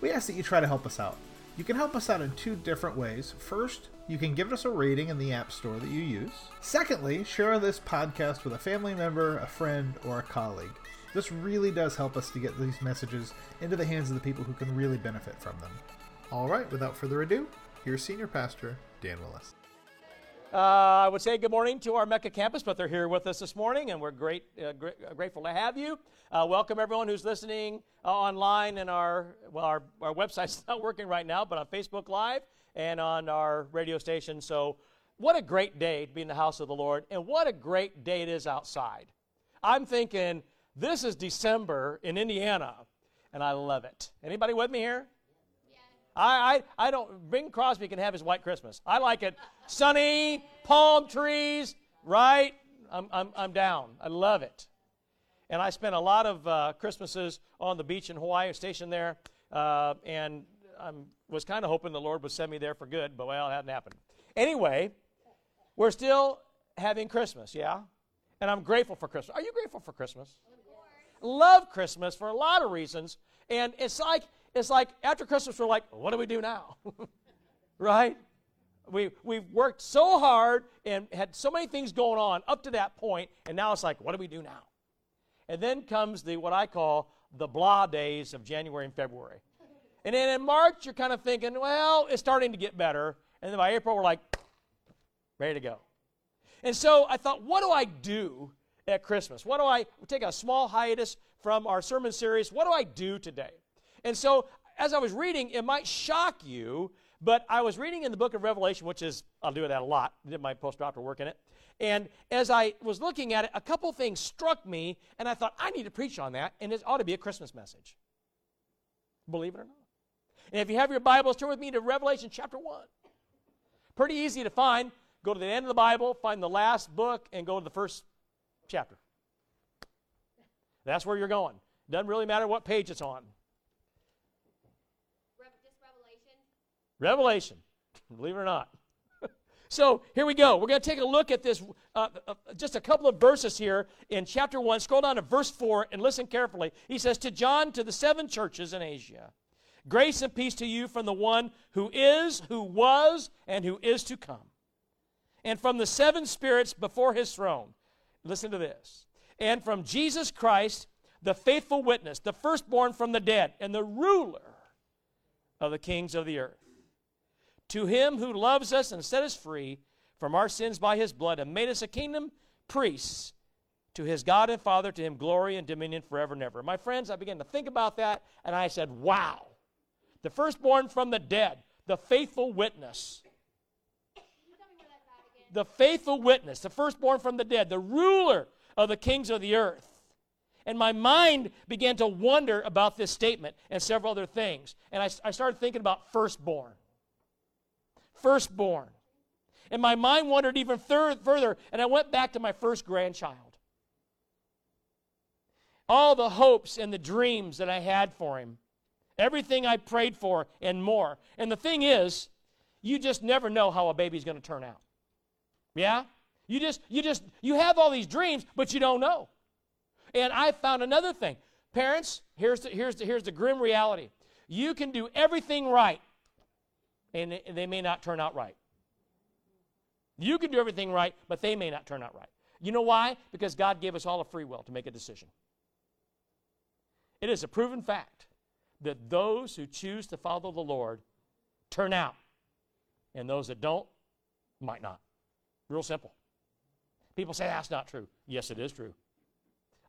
we ask that you try to help us out. You can help us out in two different ways. First, you can give us a rating in the App Store that you use. Secondly, share this podcast with a family member, a friend, or a colleague. This really does help us to get these messages into the hands of the people who can really benefit from them. All right, without further ado, here's Senior Pastor Dan Willis. Uh, I would say good morning to our Mecca campus, but they're here with us this morning, and we're great, uh, gra- uh, grateful to have you. Uh, welcome everyone who's listening uh, online and our well, our, our website's not working right now, but on Facebook Live and on our radio station. So, what a great day to be in the house of the Lord, and what a great day it is outside. I'm thinking this is December in Indiana, and I love it. Anybody with me here? I, I, I don't, Bing Crosby can have his white Christmas. I like it sunny, palm trees, right? I'm, I'm, I'm down. I love it. And I spent a lot of uh, Christmases on the beach in Hawaii, stationed there, uh, and I was kind of hoping the Lord would send me there for good, but well, it hadn't happened. Anyway, we're still having Christmas, yeah? And I'm grateful for Christmas. Are you grateful for Christmas? Love Christmas for a lot of reasons. And it's like, it's like after Christmas, we're like, what do we do now? right? We, we've worked so hard and had so many things going on up to that point, and now it's like, what do we do now? And then comes the what I call the blah days of January and February. And then in March, you're kind of thinking, well, it's starting to get better. And then by April, we're like, ready to go. And so I thought, what do I do at Christmas? What do I take a small hiatus from our sermon series? What do I do today? And so, as I was reading, it might shock you, but I was reading in the book of Revelation, which is, I'll do that a lot, did my postdoctoral work in it. And as I was looking at it, a couple things struck me, and I thought, I need to preach on that, and it ought to be a Christmas message. Believe it or not. And if you have your Bibles, turn with me to Revelation chapter 1. Pretty easy to find. Go to the end of the Bible, find the last book, and go to the first chapter. That's where you're going. Doesn't really matter what page it's on. Revelation, believe it or not. so here we go. We're going to take a look at this, uh, uh, just a couple of verses here in chapter 1. Scroll down to verse 4 and listen carefully. He says, To John, to the seven churches in Asia, grace and peace to you from the one who is, who was, and who is to come, and from the seven spirits before his throne. Listen to this. And from Jesus Christ, the faithful witness, the firstborn from the dead, and the ruler of the kings of the earth to him who loves us and set us free from our sins by his blood and made us a kingdom priests to his God and Father, to him glory and dominion forever and ever. My friends, I began to think about that and I said, wow. The firstborn from the dead, the faithful witness. The faithful witness, the firstborn from the dead, the ruler of the kings of the earth. And my mind began to wonder about this statement and several other things. And I, I started thinking about firstborn firstborn. And my mind wandered even further, and I went back to my first grandchild. All the hopes and the dreams that I had for him, everything I prayed for, and more. And the thing is, you just never know how a baby's going to turn out. Yeah? You just, you just, you have all these dreams, but you don't know. And I found another thing. Parents, here's the, here's the, here's the grim reality. You can do everything right, and they may not turn out right. You can do everything right, but they may not turn out right. You know why? Because God gave us all a free will to make a decision. It is a proven fact that those who choose to follow the Lord turn out, and those that don't might not. Real simple. People say that's not true. Yes, it is true.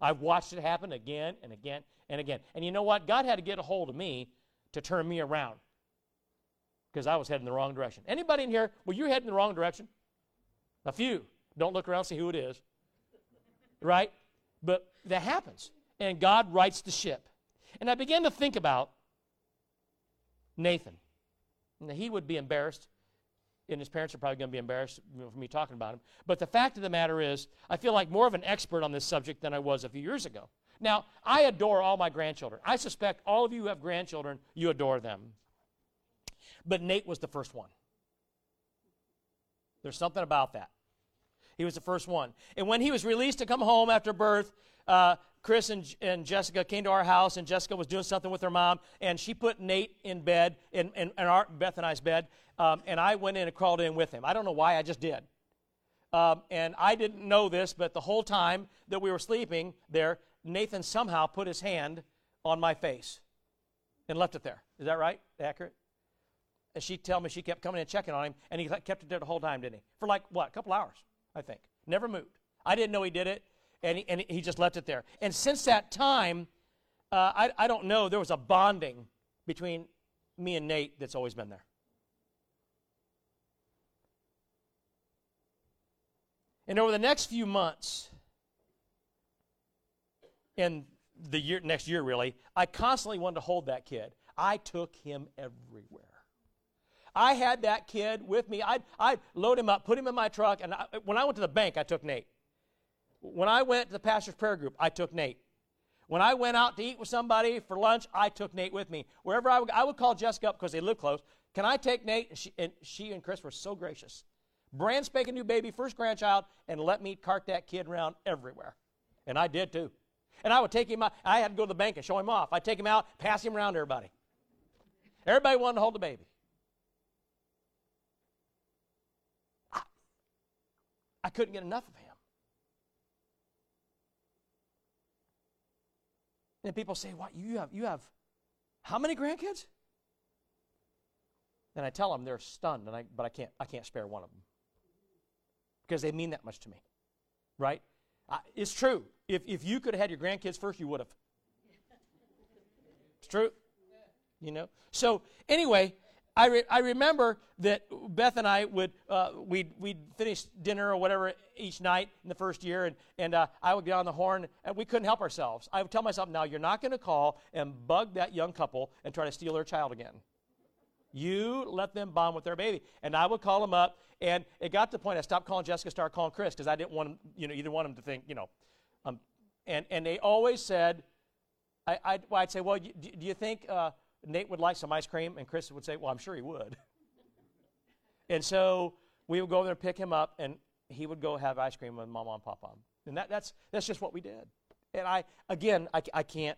I've watched it happen again and again and again. And you know what? God had to get a hold of me to turn me around because I was heading the wrong direction. Anybody in here, well, you're heading the wrong direction? A few. Don't look around see who it is. Right? But that happens. And God rights the ship. And I began to think about Nathan. Now, he would be embarrassed, and his parents are probably going to be embarrassed for me talking about him. But the fact of the matter is, I feel like more of an expert on this subject than I was a few years ago. Now, I adore all my grandchildren. I suspect all of you who have grandchildren, you adore them. But Nate was the first one. There's something about that. He was the first one. And when he was released to come home after birth, uh, Chris and, and Jessica came to our house, and Jessica was doing something with her mom, and she put Nate in bed, in, in, in our, Beth and I's bed, um, and I went in and crawled in with him. I don't know why, I just did. Um, and I didn't know this, but the whole time that we were sleeping there, Nathan somehow put his hand on my face and left it there. Is that right? Accurate? And she'd tell me she kept coming and checking on him, and he kept it there the whole time, didn't he? For like, what, a couple hours, I think. Never moved. I didn't know he did it and he, and he just left it there. And since that time, uh, I, I don't know, there was a bonding between me and Nate that's always been there. And over the next few months, and the year, next year really, I constantly wanted to hold that kid. I took him everywhere. I had that kid with me. I'd, I'd load him up, put him in my truck, and I, when I went to the bank, I took Nate. When I went to the pastor's prayer group, I took Nate. When I went out to eat with somebody for lunch, I took Nate with me. Wherever I would, I would call Jessica up because they live close. Can I take Nate? And she, and she and Chris were so gracious. Brand spanking new baby, first grandchild, and let me cart that kid around everywhere. And I did too. And I would take him out. I had to go to the bank and show him off. I'd take him out, pass him around to everybody. Everybody wanted to hold the baby. I, I couldn't get enough of him. And people say, "What you have? You have how many grandkids?" And I tell them they're stunned, and I, but I can't, I can't spare one of them because they mean that much to me, right? I, it's true. If if you could have had your grandkids first, you would have. It's true, you know. So anyway, I, re- I remember that Beth and I would uh, we'd, we'd finish dinner or whatever each night in the first year, and, and uh, I would get on the horn, and we couldn't help ourselves. I would tell myself, now you're not going to call and bug that young couple and try to steal their child again. You let them bond with their baby. And I would call them up, and it got to the point I stopped calling Jessica, started calling Chris, because I didn't want you know, either want them to think, you know. Um, and, and they always said, I, I'd, I'd say, well, do, do you think uh, Nate would like some ice cream, and Chris would say, Well, I'm sure he would. and so we would go there and pick him up, and he would go have ice cream with Mama and Papa. And that, that's, that's just what we did. And I, again, I, I can't,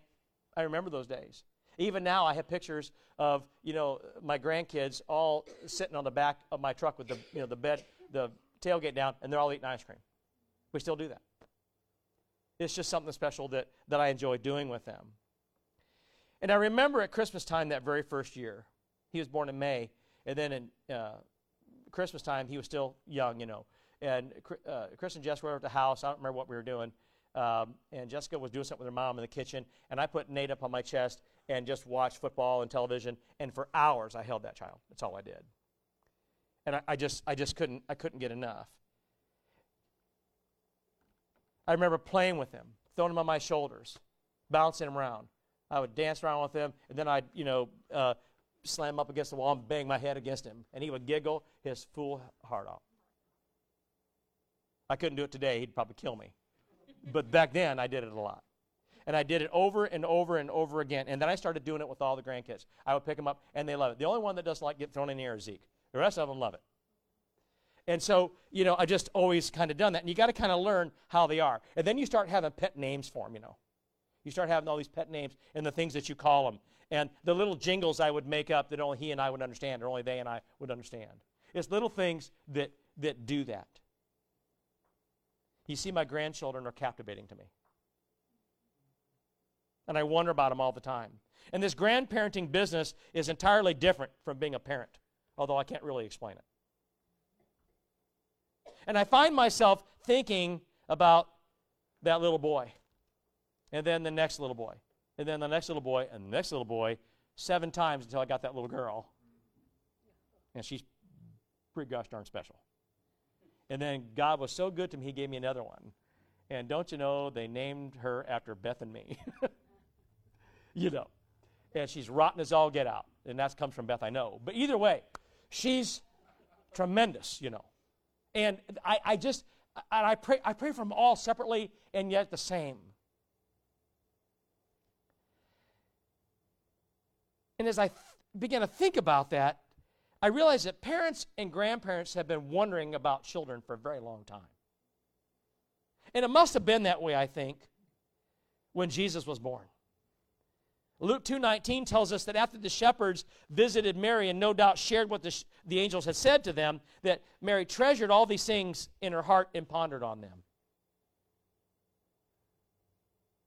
I remember those days. Even now, I have pictures of, you know, my grandkids all sitting on the back of my truck with the, you know, the bed, the tailgate down, and they're all eating ice cream. We still do that. It's just something special that, that I enjoy doing with them. And I remember at Christmas time that very first year, he was born in May, and then in uh, Christmas time, he was still young, you know. And uh, Chris and Jess were at the house. I don't remember what we were doing. Um, and Jessica was doing something with her mom in the kitchen, and I put Nate up on my chest and just watched football and television. And for hours, I held that child. That's all I did. And I, I just, I just couldn't, I couldn't get enough. I remember playing with him, throwing him on my shoulders, bouncing him around. I would dance around with him, and then I'd, you know, uh, slam up against the wall and bang my head against him. And he would giggle his fool heart out. I couldn't do it today. He'd probably kill me. But back then, I did it a lot. And I did it over and over and over again. And then I started doing it with all the grandkids. I would pick them up, and they love it. The only one that doesn't like get thrown in the air is Zeke. The rest of them love it. And so, you know, I just always kind of done that. And you got to kind of learn how they are. And then you start having pet names for them, you know. You start having all these pet names and the things that you call them. And the little jingles I would make up that only he and I would understand, or only they and I would understand. It's little things that, that do that. You see, my grandchildren are captivating to me. And I wonder about them all the time. And this grandparenting business is entirely different from being a parent, although I can't really explain it. And I find myself thinking about that little boy and then the next little boy, and then the next little boy, and the next little boy, seven times until I got that little girl. And she's pretty gosh darn special. And then God was so good to me, He gave me another one. And don't you know, they named her after Beth and me. you know. And she's rotten as all get out. and that comes from Beth, I know. But either way, she's tremendous, you know. And I, I just, and I pray, I pray for them all separately and yet the same. And as I th- began to think about that, I realized that parents and grandparents have been wondering about children for a very long time. And it must have been that way, I think, when Jesus was born. Luke 2:19 tells us that after the shepherds visited Mary and no doubt shared what the, sh- the angels had said to them, that Mary treasured all these things in her heart and pondered on them.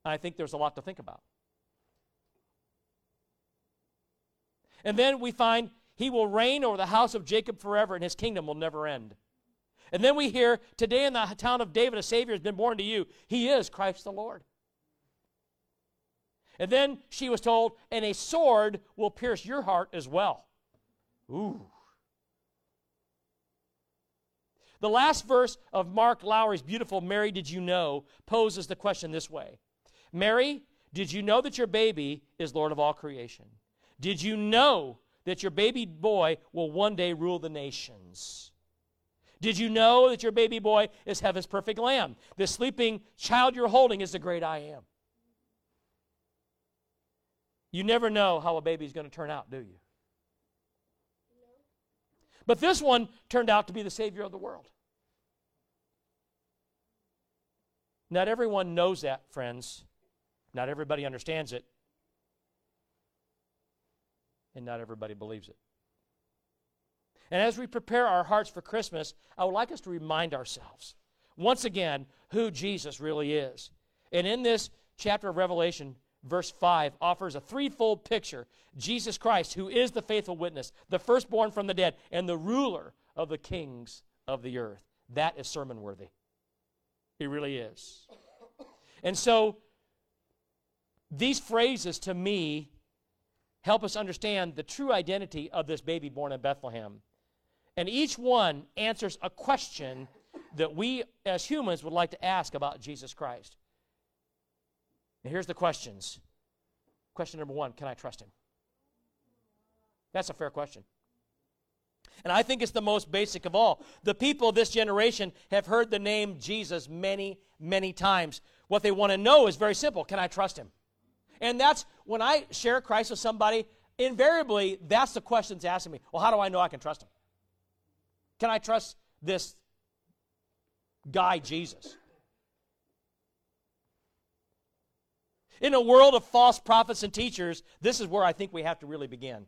I think there's a lot to think about. And then we find he will reign over the house of Jacob forever, and his kingdom will never end. And then we hear, Today in the town of David, a Savior has been born to you. He is Christ the Lord. And then she was told, And a sword will pierce your heart as well. Ooh. The last verse of Mark Lowry's beautiful Mary, Did You Know poses the question this way Mary, did you know that your baby is Lord of all creation? Did you know that your baby boy will one day rule the nations? Did you know that your baby boy is heaven's perfect lamb? The sleeping child you're holding is the great I am. You never know how a baby is going to turn out, do you? But this one turned out to be the Savior of the world. Not everyone knows that, friends. Not everybody understands it and not everybody believes it. And as we prepare our hearts for Christmas, I would like us to remind ourselves once again who Jesus really is. And in this chapter of Revelation, verse 5 offers a threefold picture Jesus Christ, who is the faithful witness, the firstborn from the dead, and the ruler of the kings of the earth. That is sermon worthy. He really is. And so, these phrases to me help us understand the true identity of this baby born in Bethlehem. And each one answers a question that we as humans would like to ask about Jesus Christ. And here's the questions. Question number one Can I trust him? That's a fair question. And I think it's the most basic of all. The people of this generation have heard the name Jesus many, many times. What they want to know is very simple Can I trust him? And that's when I share Christ with somebody, invariably, that's the questions asking me. Well, how do I know I can trust him? Can I trust this guy, Jesus? In a world of false prophets and teachers, this is where I think we have to really begin.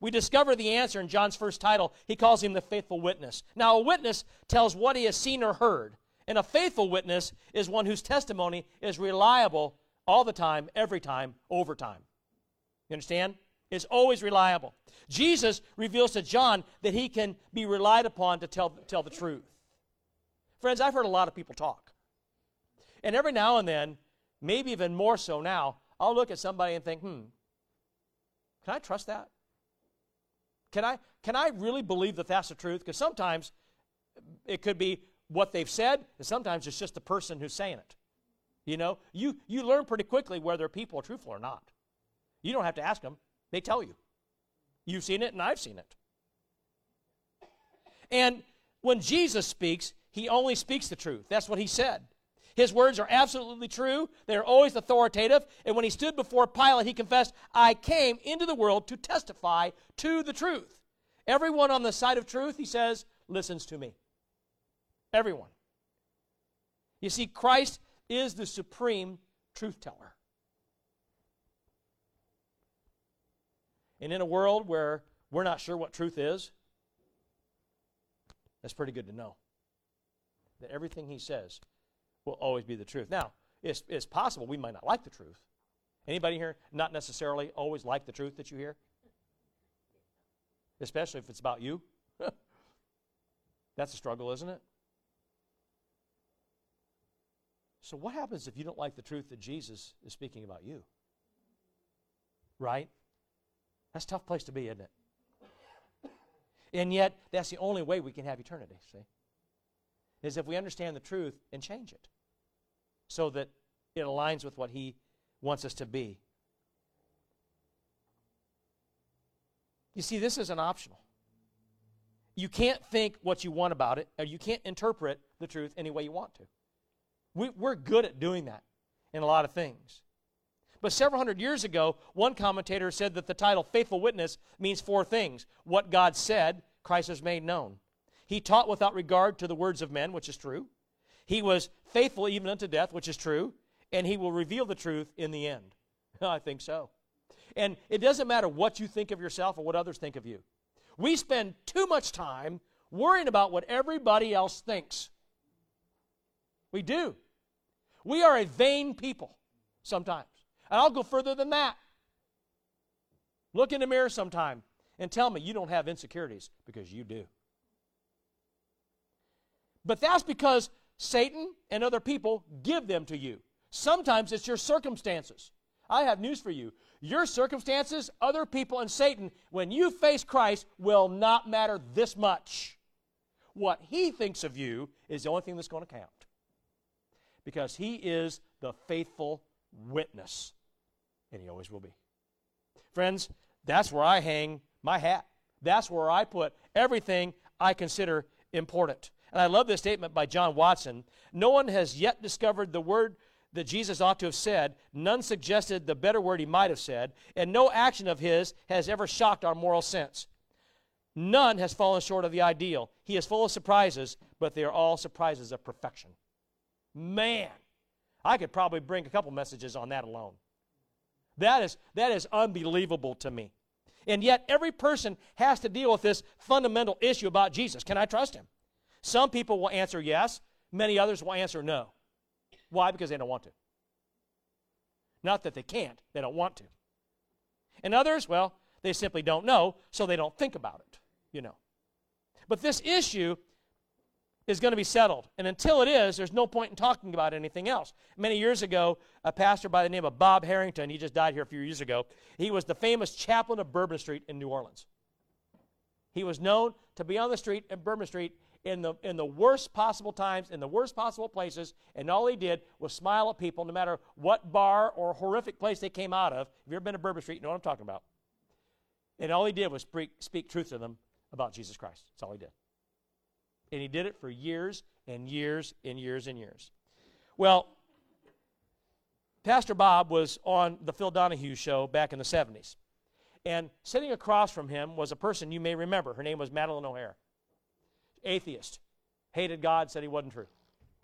We discover the answer in John's first title. He calls him the faithful witness. Now, a witness tells what he has seen or heard, and a faithful witness is one whose testimony is reliable all the time, every time, over time. You understand? It's always reliable. Jesus reveals to John that he can be relied upon to tell, tell the truth. Friends, I've heard a lot of people talk. And every now and then, maybe even more so now, I'll look at somebody and think, hmm, can I trust that? Can I, can I really believe that that's the truth? Because sometimes it could be what they've said, and sometimes it's just the person who's saying it. You know, you, you learn pretty quickly whether people are truthful or not. You don't have to ask them, they tell you. You've seen it, and I've seen it. And when Jesus speaks, he only speaks the truth. That's what he said. His words are absolutely true. They are always authoritative. And when he stood before Pilate, he confessed, I came into the world to testify to the truth. Everyone on the side of truth, he says, listens to me. Everyone. You see, Christ is the supreme truth teller. And in a world where we're not sure what truth is, that's pretty good to know. That everything he says will always be the truth. Now, it's, it's possible we might not like the truth. Anybody here not necessarily always like the truth that you hear? Especially if it's about you. That's a struggle, isn't it? So, what happens if you don't like the truth that Jesus is speaking about you? Right? That's a tough place to be, isn't it? And yet, that's the only way we can have eternity, see? Is if we understand the truth and change it so that it aligns with what He wants us to be. You see, this isn't optional. You can't think what you want about it, or you can't interpret the truth any way you want to. We, we're good at doing that in a lot of things. But several hundred years ago, one commentator said that the title Faithful Witness means four things what God said, Christ has made known. He taught without regard to the words of men, which is true. He was faithful even unto death, which is true. And he will reveal the truth in the end. I think so. And it doesn't matter what you think of yourself or what others think of you. We spend too much time worrying about what everybody else thinks. We do. We are a vain people sometimes. And I'll go further than that. Look in the mirror sometime and tell me you don't have insecurities because you do. But that's because Satan and other people give them to you. Sometimes it's your circumstances. I have news for you. Your circumstances, other people, and Satan, when you face Christ, will not matter this much. What he thinks of you is the only thing that's going to count. Because he is the faithful witness, and he always will be. Friends, that's where I hang my hat. That's where I put everything I consider important. And I love this statement by John Watson. No one has yet discovered the word that Jesus ought to have said. None suggested the better word he might have said. And no action of his has ever shocked our moral sense. None has fallen short of the ideal. He is full of surprises, but they are all surprises of perfection. Man, I could probably bring a couple messages on that alone. That is, that is unbelievable to me. And yet, every person has to deal with this fundamental issue about Jesus. Can I trust him? Some people will answer yes, many others will answer no. Why? Because they don't want to. Not that they can't, they don't want to. And others, well, they simply don't know, so they don't think about it, you know. But this issue is going to be settled. And until it is, there's no point in talking about anything else. Many years ago, a pastor by the name of Bob Harrington, he just died here a few years ago, he was the famous chaplain of Bourbon Street in New Orleans. He was known to be on the street in Bourbon Street in the, in the worst possible times, in the worst possible places, and all he did was smile at people no matter what bar or horrific place they came out of. If you've ever been to Bourbon Street, you know what I'm talking about. And all he did was speak, speak truth to them about Jesus Christ. That's all he did. And he did it for years and years and years and years. Well, Pastor Bob was on the Phil Donahue show back in the 70s. And sitting across from him was a person you may remember. Her name was Madalyn O'Hair. atheist, hated God, said he wasn't true.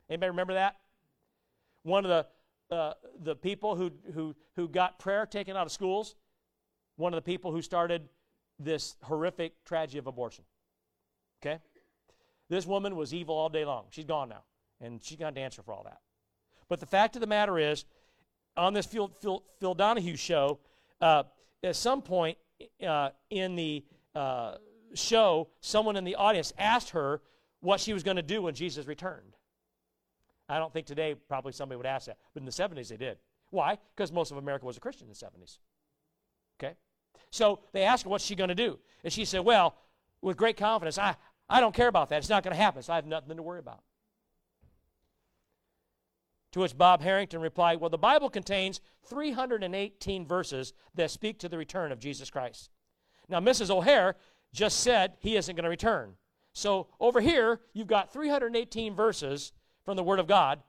Anybody remember that? One of the, uh, the people who, who, who got prayer taken out of schools, one of the people who started this horrific tragedy of abortion. Okay? This woman was evil all day long. She's gone now, and she's going to answer for all that. But the fact of the matter is, on this Phil, Phil, Phil Donahue show, uh, at some point uh, in the uh, show, someone in the audience asked her what she was going to do when Jesus returned. I don't think today probably somebody would ask that, but in the 70s they did. Why? Because most of America was a Christian in the 70s. Okay? So they asked her, what's she going to do? And she said, well, with great confidence, I, I don't care about that. It's not going to happen, so I have nothing to worry about. To which Bob Harrington replied, Well, the Bible contains 318 verses that speak to the return of Jesus Christ. Now, Mrs. O'Hair just said he isn't going to return. So over here, you've got 318 verses from the Word of God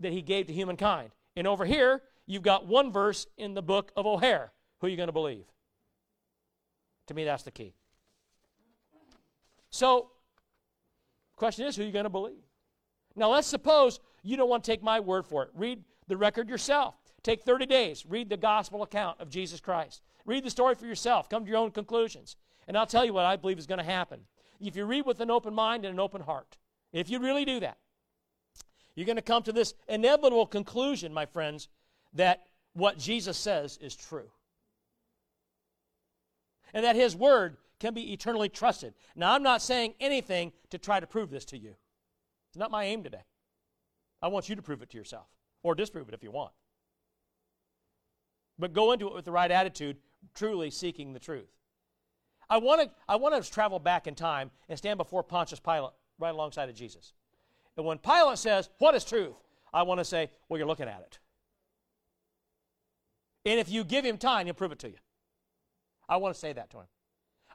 that he gave to humankind. And over here, you've got one verse in the book of O'Hair. Who are you going to believe? To me, that's the key. So, question is, who are you going to believe? Now, let's suppose you don't want to take my word for it. Read the record yourself. Take 30 days. Read the gospel account of Jesus Christ. Read the story for yourself. Come to your own conclusions. And I'll tell you what I believe is going to happen. If you read with an open mind and an open heart, if you really do that, you're going to come to this inevitable conclusion, my friends, that what Jesus says is true. And that his word can be eternally trusted. Now, I'm not saying anything to try to prove this to you. It's not my aim today. I want you to prove it to yourself, or disprove it if you want. But go into it with the right attitude, truly seeking the truth. I want to I want to travel back in time and stand before Pontius Pilate right alongside of Jesus. And when Pilate says, "What is truth?" I want to say, "Well, you're looking at it." And if you give him time, he'll prove it to you. I want to say that to him.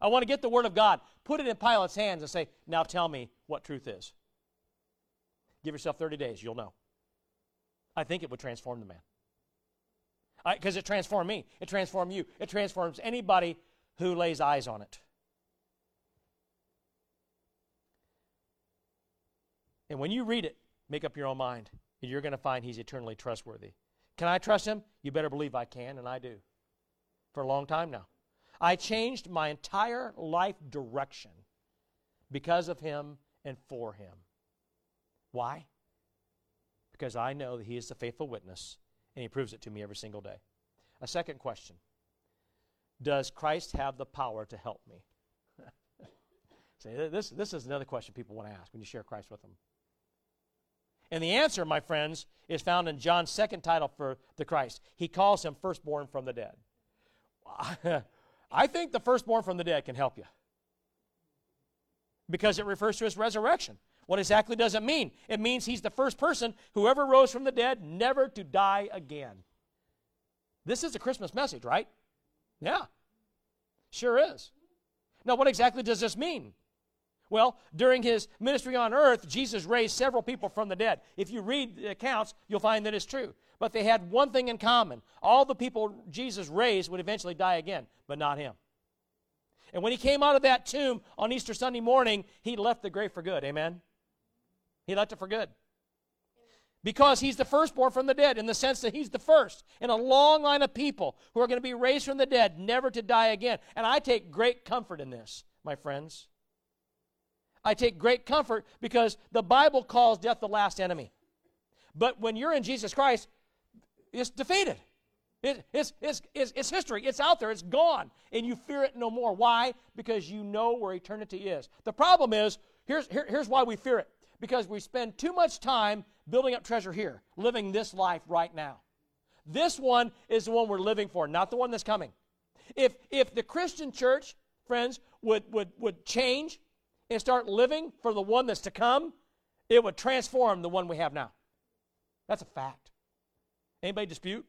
I want to get the Word of God, put it in Pilate's hands, and say, Now tell me what truth is. Give yourself 30 days, you'll know. I think it would transform the man. Because it transformed me, it transformed you, it transforms anybody who lays eyes on it. And when you read it, make up your own mind, and you're going to find he's eternally trustworthy. Can I trust him? You better believe I can, and I do. For a long time now. I changed my entire life direction because of him and for him. Why? Because I know that he is the faithful witness, and he proves it to me every single day. A second question Does Christ have the power to help me? See, this, this is another question people want to ask when you share Christ with them. And the answer, my friends, is found in John's second title for the Christ. He calls him firstborn from the dead. I think the firstborn from the dead can help you because it refers to his resurrection. What exactly does it mean? It means he's the first person, who ever rose from the dead, never to die again. This is a Christmas message, right? Yeah, sure is. Now, what exactly does this mean? Well, during his ministry on earth, Jesus raised several people from the dead. If you read the accounts, you'll find that it's true. But they had one thing in common all the people Jesus raised would eventually die again, but not him. And when he came out of that tomb on Easter Sunday morning, he left the grave for good. Amen? He left it for good. Because he's the firstborn from the dead, in the sense that he's the first in a long line of people who are going to be raised from the dead, never to die again. And I take great comfort in this, my friends. I take great comfort because the Bible calls death the last enemy. But when you're in Jesus Christ, it's defeated. It, it's, it's, it's, it's history. It's out there. It's gone. And you fear it no more. Why? Because you know where eternity is. The problem is here's, here, here's why we fear it because we spend too much time building up treasure here, living this life right now. This one is the one we're living for, not the one that's coming. If, if the Christian church, friends, would, would, would change and start living for the one that's to come, it would transform the one we have now. That's a fact. Anybody dispute?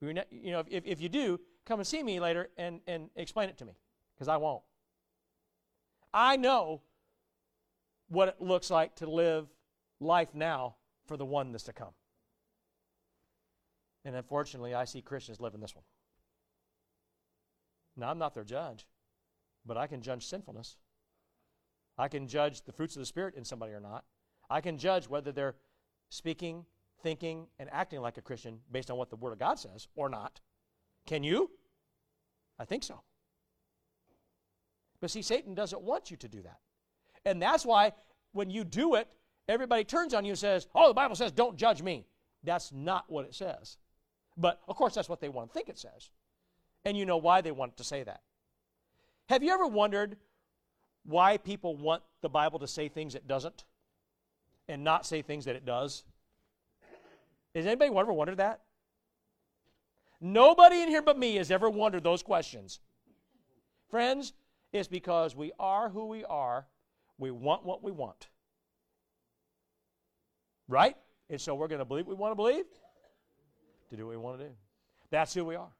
You know, if, if you do, come and see me later and, and explain it to me, because I won't. I know what it looks like to live life now for the one that's to come. And unfortunately, I see Christians living this one. Now, I'm not their judge, but I can judge sinfulness. I can judge the fruits of the Spirit in somebody or not. I can judge whether they're speaking, thinking, and acting like a Christian based on what the Word of God says or not. Can you? I think so. But see, Satan doesn't want you to do that. And that's why when you do it, everybody turns on you and says, Oh, the Bible says, don't judge me. That's not what it says. But of course, that's what they want to think it says. And you know why they want to say that. Have you ever wondered why people want the Bible to say things it doesn't and not say things that it does? Has anybody ever wondered that? Nobody in here but me has ever wondered those questions. Friends, it's because we are who we are. We want what we want. Right? And so we're going to believe we want to believe to do what we want to do. That's who we are.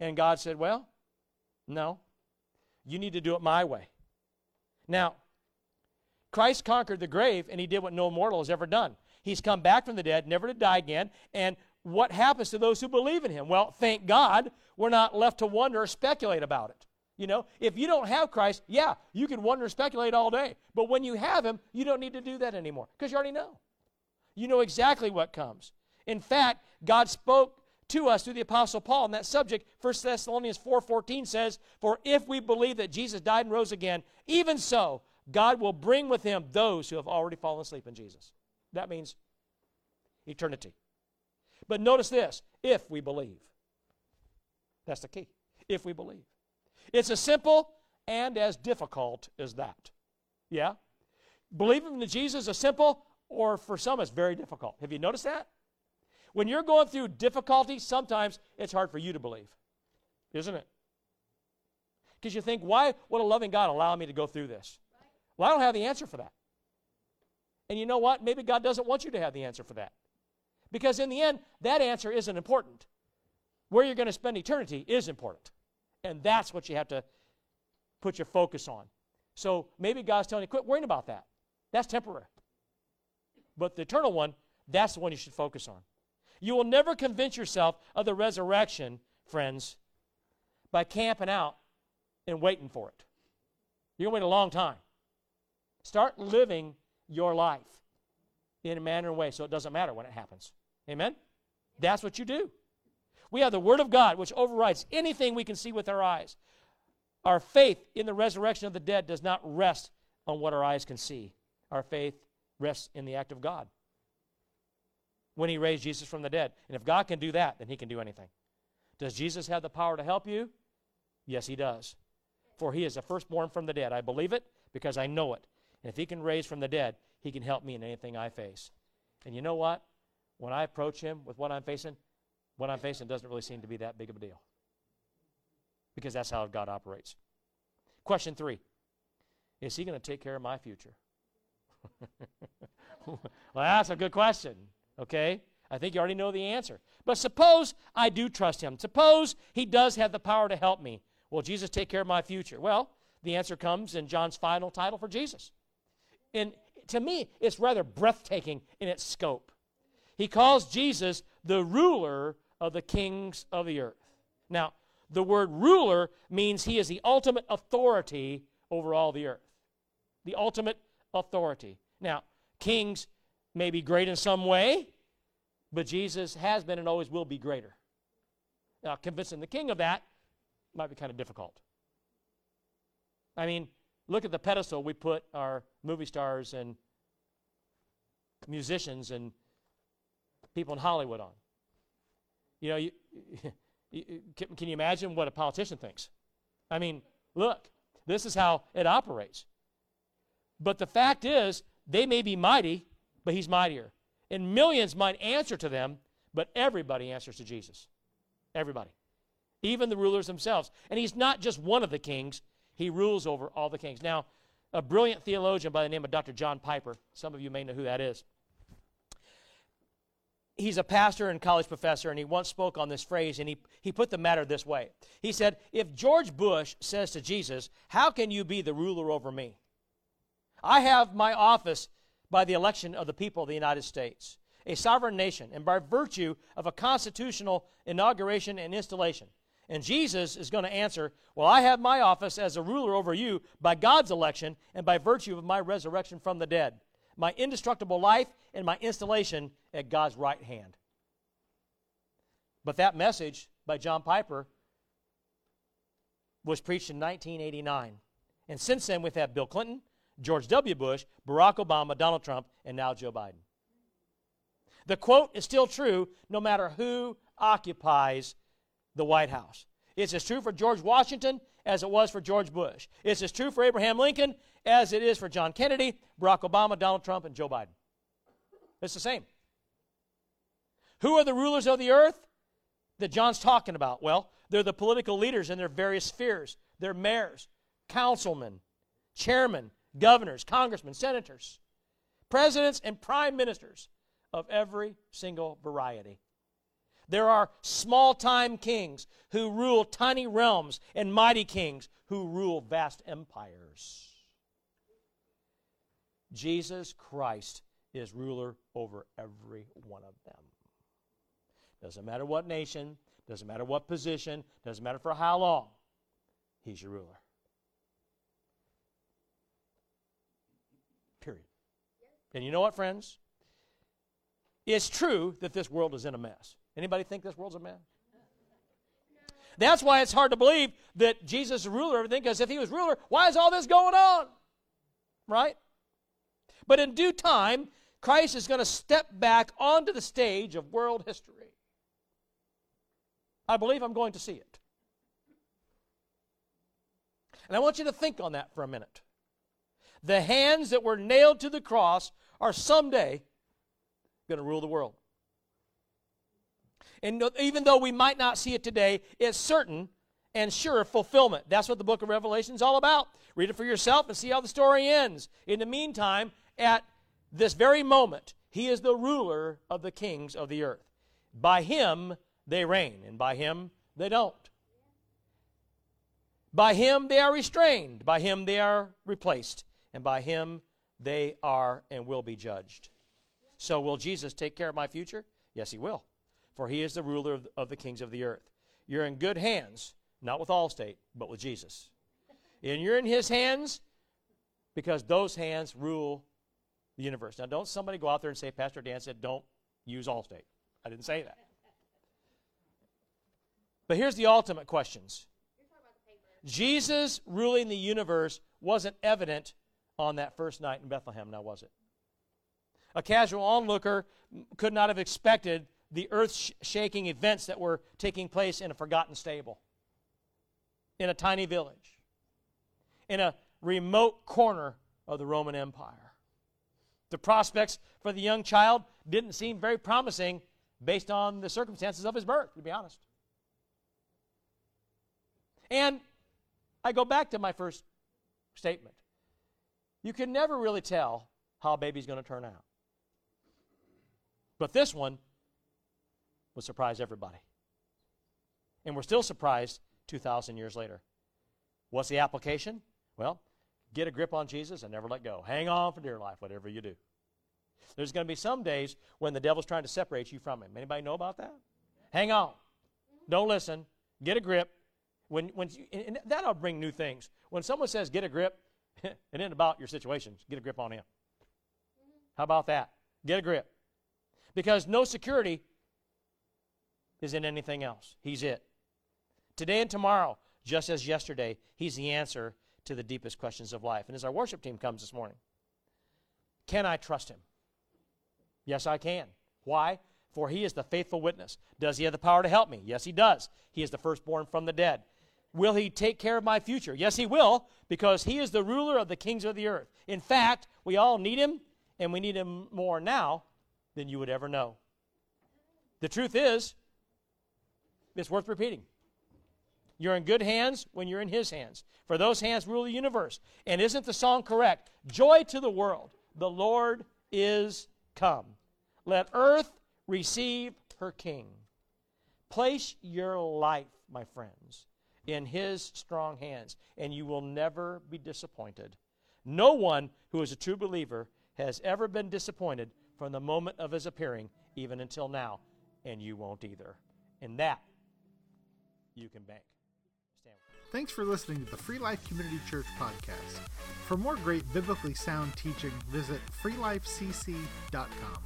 And God said, Well, no, you need to do it my way. Now, Christ conquered the grave and he did what no mortal has ever done. He's come back from the dead, never to die again. And what happens to those who believe in him? Well, thank God we're not left to wonder or speculate about it. You know, if you don't have Christ, yeah, you can wonder and speculate all day. But when you have him, you don't need to do that anymore because you already know. You know exactly what comes. In fact, God spoke to us through the apostle Paul on that subject. 1 Thessalonians 4:14 says, "For if we believe that Jesus died and rose again, even so God will bring with him those who have already fallen asleep in Jesus." That means eternity. But notice this, if we believe. That's the key. If we believe. It's as simple and as difficult as that. Yeah? Believing in Jesus is simple, or for some, it's very difficult. Have you noticed that? When you're going through difficulty, sometimes it's hard for you to believe, isn't it? Because you think, why would a loving God allow me to go through this? Well, I don't have the answer for that. And you know what? Maybe God doesn't want you to have the answer for that. Because in the end, that answer isn't important. Where you're going to spend eternity is important. And that's what you have to put your focus on. So maybe God's telling you, quit worrying about that. That's temporary. But the eternal one, that's the one you should focus on. You will never convince yourself of the resurrection, friends, by camping out and waiting for it. You're going to wait a long time. Start living your life in a manner and way so it doesn't matter when it happens. Amen? That's what you do. We have the Word of God, which overrides anything we can see with our eyes. Our faith in the resurrection of the dead does not rest on what our eyes can see. Our faith rests in the act of God when He raised Jesus from the dead. And if God can do that, then He can do anything. Does Jesus have the power to help you? Yes, He does. For He is the firstborn from the dead. I believe it because I know it. And if He can raise from the dead, He can help me in anything I face. And you know what? When I approach Him with what I'm facing, what I'm facing doesn't really seem to be that big of a deal. Because that's how God operates. Question three Is He going to take care of my future? well, that's a good question, okay? I think you already know the answer. But suppose I do trust Him. Suppose He does have the power to help me. Will Jesus take care of my future? Well, the answer comes in John's final title for Jesus. And to me, it's rather breathtaking in its scope. He calls Jesus the ruler of the kings of the earth. Now, the word ruler means he is the ultimate authority over all the earth. The ultimate authority. Now, kings may be great in some way, but Jesus has been and always will be greater. Now, convincing the king of that might be kind of difficult. I mean, look at the pedestal we put our movie stars and musicians and people in Hollywood on. You know, you, you, can, can you imagine what a politician thinks? I mean, look, this is how it operates. But the fact is, they may be mighty, but he's mightier. And millions might answer to them, but everybody answers to Jesus. Everybody. Even the rulers themselves. And he's not just one of the kings, he rules over all the kings. Now, a brilliant theologian by the name of Dr. John Piper, some of you may know who that is. He's a pastor and college professor, and he once spoke on this phrase, and he, he put the matter this way. He said, If George Bush says to Jesus, How can you be the ruler over me? I have my office by the election of the people of the United States, a sovereign nation, and by virtue of a constitutional inauguration and installation. And Jesus is going to answer, Well, I have my office as a ruler over you by God's election and by virtue of my resurrection from the dead, my indestructible life and my installation at God's right hand. But that message by John Piper was preached in 1989. And since then, we've had Bill Clinton, George W. Bush, Barack Obama, Donald Trump, and now Joe Biden. The quote is still true no matter who occupies the White House. It's as true for George Washington as it was for George Bush. It's as true for Abraham Lincoln as it is for John Kennedy, Barack Obama, Donald Trump, and Joe Biden. It's the same. Who are the rulers of the earth that John's talking about? Well, they're the political leaders in their various spheres. They're mayors, councilmen, chairmen, governors, congressmen, senators, presidents, and prime ministers of every single variety. There are small time kings who rule tiny realms and mighty kings who rule vast empires. Jesus Christ is ruler over every one of them. Doesn't matter what nation, doesn't matter what position, doesn't matter for how long, he's your ruler. Period. And you know what, friends? It's true that this world is in a mess. Anybody think this world's a mess? That's why it's hard to believe that Jesus is ruler of everything, because if he was ruler, why is all this going on? Right? But in due time, Christ is going to step back onto the stage of world history. I believe I'm going to see it. And I want you to think on that for a minute. The hands that were nailed to the cross are someday going to rule the world. And even though we might not see it today, it's certain and sure fulfillment. That's what the book of Revelation is all about. Read it for yourself and see how the story ends. In the meantime, at this very moment, he is the ruler of the kings of the earth. By him they reign, and by him they don't. By him they are restrained, by him they are replaced, and by him they are and will be judged. So, will Jesus take care of my future? Yes, he will, for he is the ruler of, of the kings of the earth. You're in good hands, not with Allstate, but with Jesus. And you're in his hands because those hands rule the universe. Now, don't somebody go out there and say, Pastor Dan said, don't use Allstate. I didn't say that. But here's the ultimate questions Jesus ruling the universe wasn't evident on that first night in Bethlehem, now was it? A casual onlooker could not have expected the earth shaking events that were taking place in a forgotten stable, in a tiny village, in a remote corner of the Roman Empire. The prospects for the young child didn't seem very promising based on the circumstances of his birth, to be honest. And I go back to my first statement. You can never really tell how a baby's going to turn out. But this one would surprise everybody. And we're still surprised 2,000 years later. What's the application? Well, get a grip on Jesus and never let go. Hang on for dear life, whatever you do. There's going to be some days when the devil's trying to separate you from him. Anybody know about that? Hang on. Don't listen. Get a grip. When, when you, and that'll bring new things. When someone says get a grip, it ain't about your situations. Get a grip on him. How about that? Get a grip. Because no security is in anything else. He's it. Today and tomorrow, just as yesterday, He's the answer to the deepest questions of life. And as our worship team comes this morning, can I trust Him? Yes, I can. Why? For He is the faithful witness. Does He have the power to help me? Yes, He does. He is the firstborn from the dead. Will He take care of my future? Yes, He will, because He is the ruler of the kings of the earth. In fact, we all need Him, and we need Him more now than you would ever know. The truth is, it's worth repeating. You're in good hands when you're in His hands. For those hands rule the universe. And isn't the song correct? Joy to the world. The Lord is come. Let earth receive her King. Place your life, my friends, in His strong hands, and you will never be disappointed. No one who is a true believer has ever been disappointed from the moment of His appearing, even until now, and you won't either. And that you can bank. Thanks for listening to the Free Life Community Church podcast. For more great biblically sound teaching, visit freelifecc.com.